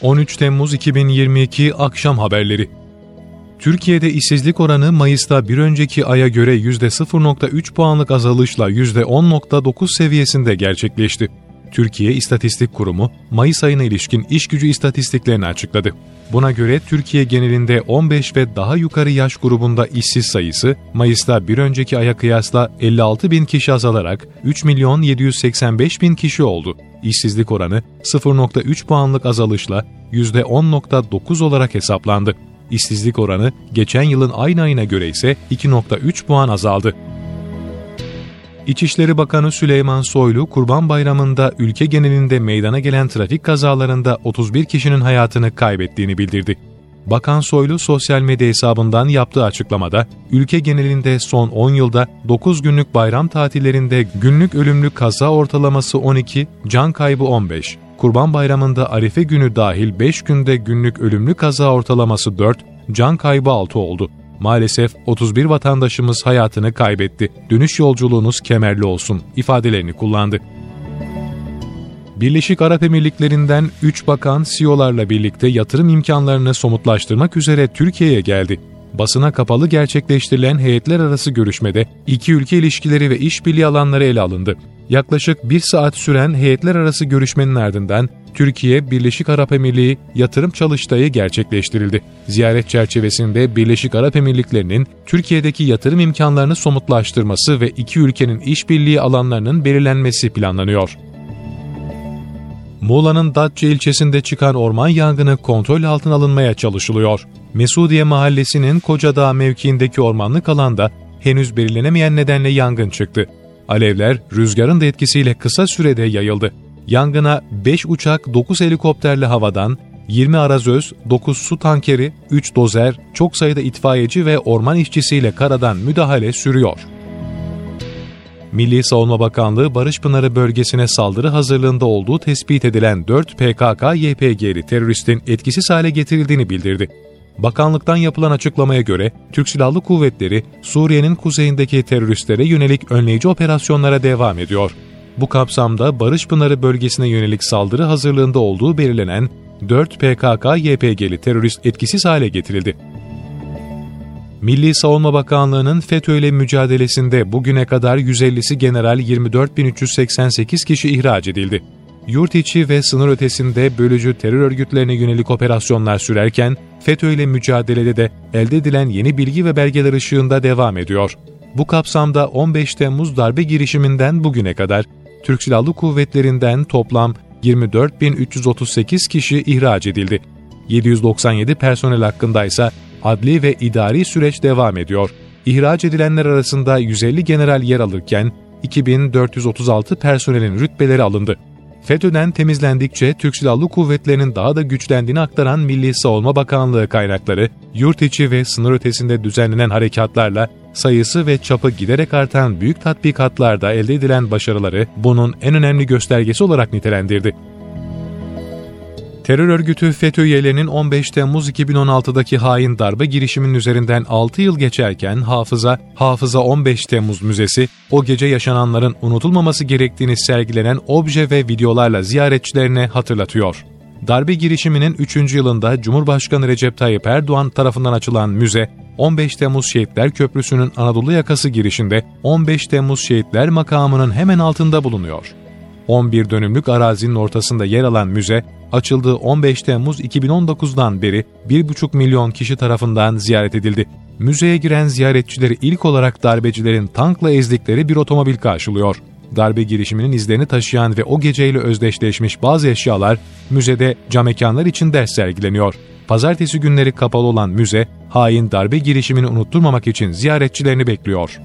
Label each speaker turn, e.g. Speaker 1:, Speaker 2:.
Speaker 1: 13 Temmuz 2022 Akşam Haberleri Türkiye'de işsizlik oranı Mayıs'ta bir önceki aya göre %0.3 puanlık azalışla %10.9 seviyesinde gerçekleşti. Türkiye İstatistik Kurumu, Mayıs ayına ilişkin iş gücü istatistiklerini açıkladı. Buna göre Türkiye genelinde 15 ve daha yukarı yaş grubunda işsiz sayısı, Mayıs'ta bir önceki aya kıyasla 56 bin kişi azalarak 3 milyon 785 bin kişi oldu. İşsizlik oranı 0.3 puanlık azalışla %10.9 olarak hesaplandı. İşsizlik oranı geçen yılın aynı ayına göre ise 2.3 puan azaldı. İçişleri Bakanı Süleyman Soylu, Kurban Bayramı'nda ülke genelinde meydana gelen trafik kazalarında 31 kişinin hayatını kaybettiğini bildirdi. Bakan Soylu sosyal medya hesabından yaptığı açıklamada, ülke genelinde son 10 yılda 9 günlük bayram tatillerinde günlük ölümlü kaza ortalaması 12, can kaybı 15, Kurban Bayramı'nda Arife günü dahil 5 günde günlük ölümlü kaza ortalaması 4, can kaybı 6 oldu. Maalesef 31 vatandaşımız hayatını kaybetti. Dönüş yolculuğunuz kemerli olsun ifadelerini kullandı. Birleşik Arap Emirlikleri'nden 3 bakan CEO'larla birlikte yatırım imkanlarını somutlaştırmak üzere Türkiye'ye geldi. Basına kapalı gerçekleştirilen heyetler arası görüşmede iki ülke ilişkileri ve işbirliği alanları ele alındı. Yaklaşık bir saat süren heyetler arası görüşmenin ardından Türkiye Birleşik Arap Emirliği yatırım çalıştayı gerçekleştirildi. Ziyaret çerçevesinde Birleşik Arap Emirlikleri'nin Türkiye'deki yatırım imkanlarını somutlaştırması ve iki ülkenin işbirliği alanlarının belirlenmesi planlanıyor. Muğla'nın Datça ilçesinde çıkan orman yangını kontrol altına alınmaya çalışılıyor. Mesudiye mahallesinin Kocadağ mevkiindeki ormanlık alanda henüz belirlenemeyen nedenle yangın çıktı. Alevler rüzgarın da etkisiyle kısa sürede yayıldı. Yangına 5 uçak 9 helikopterle havadan, 20 arazöz, 9 su tankeri, 3 dozer, çok sayıda itfaiyeci ve orman işçisiyle karadan müdahale sürüyor. Milli Savunma Bakanlığı Barış Pınarı bölgesine saldırı hazırlığında olduğu tespit edilen 4 PKK-YPG'li teröristin etkisiz hale getirildiğini bildirdi. Bakanlıktan yapılan açıklamaya göre Türk Silahlı Kuvvetleri Suriye'nin kuzeyindeki teröristlere yönelik önleyici operasyonlara devam ediyor. Bu kapsamda Barış Pınarı bölgesine yönelik saldırı hazırlığında olduğu belirlenen 4 PKK-YPG'li terörist etkisiz hale getirildi. Milli Savunma Bakanlığı'nın FETÖ ile mücadelesinde bugüne kadar 150'si general 24.388 kişi ihraç edildi. Yurt içi ve sınır ötesinde bölücü terör örgütlerine yönelik operasyonlar sürerken FETÖ ile mücadelede de elde edilen yeni bilgi ve belgeler ışığında devam ediyor. Bu kapsamda 15 Temmuz darbe girişiminden bugüne kadar Türk Silahlı Kuvvetleri'nden toplam 24.338 kişi ihraç edildi. 797 personel hakkında ise adli ve idari süreç devam ediyor. İhraç edilenler arasında 150 general yer alırken 2436 personelin rütbeleri alındı. FETÖ'den temizlendikçe Türk Silahlı Kuvvetleri'nin daha da güçlendiğini aktaran Milli Savunma Bakanlığı kaynakları, yurt içi ve sınır ötesinde düzenlenen harekatlarla sayısı ve çapı giderek artan büyük tatbikatlarda elde edilen başarıları bunun en önemli göstergesi olarak nitelendirdi. Terör örgütü FETÖ üyelerinin 15 Temmuz 2016'daki hain darbe girişiminin üzerinden 6 yıl geçerken Hafıza, Hafıza 15 Temmuz Müzesi, o gece yaşananların unutulmaması gerektiğini sergilenen obje ve videolarla ziyaretçilerine hatırlatıyor. Darbe girişiminin 3. yılında Cumhurbaşkanı Recep Tayyip Erdoğan tarafından açılan müze, 15 Temmuz Şehitler Köprüsü'nün Anadolu yakası girişinde 15 Temmuz Şehitler makamının hemen altında bulunuyor. 11 dönümlük arazinin ortasında yer alan müze, açıldığı 15 Temmuz 2019'dan beri 1,5 milyon kişi tarafından ziyaret edildi. Müzeye giren ziyaretçileri ilk olarak darbecilerin tankla ezdikleri bir otomobil karşılıyor. Darbe girişiminin izlerini taşıyan ve o geceyle özdeşleşmiş bazı eşyalar müzede cam mekanlar için ders sergileniyor. Pazartesi günleri kapalı olan müze, hain darbe girişimini unutturmamak için ziyaretçilerini bekliyor.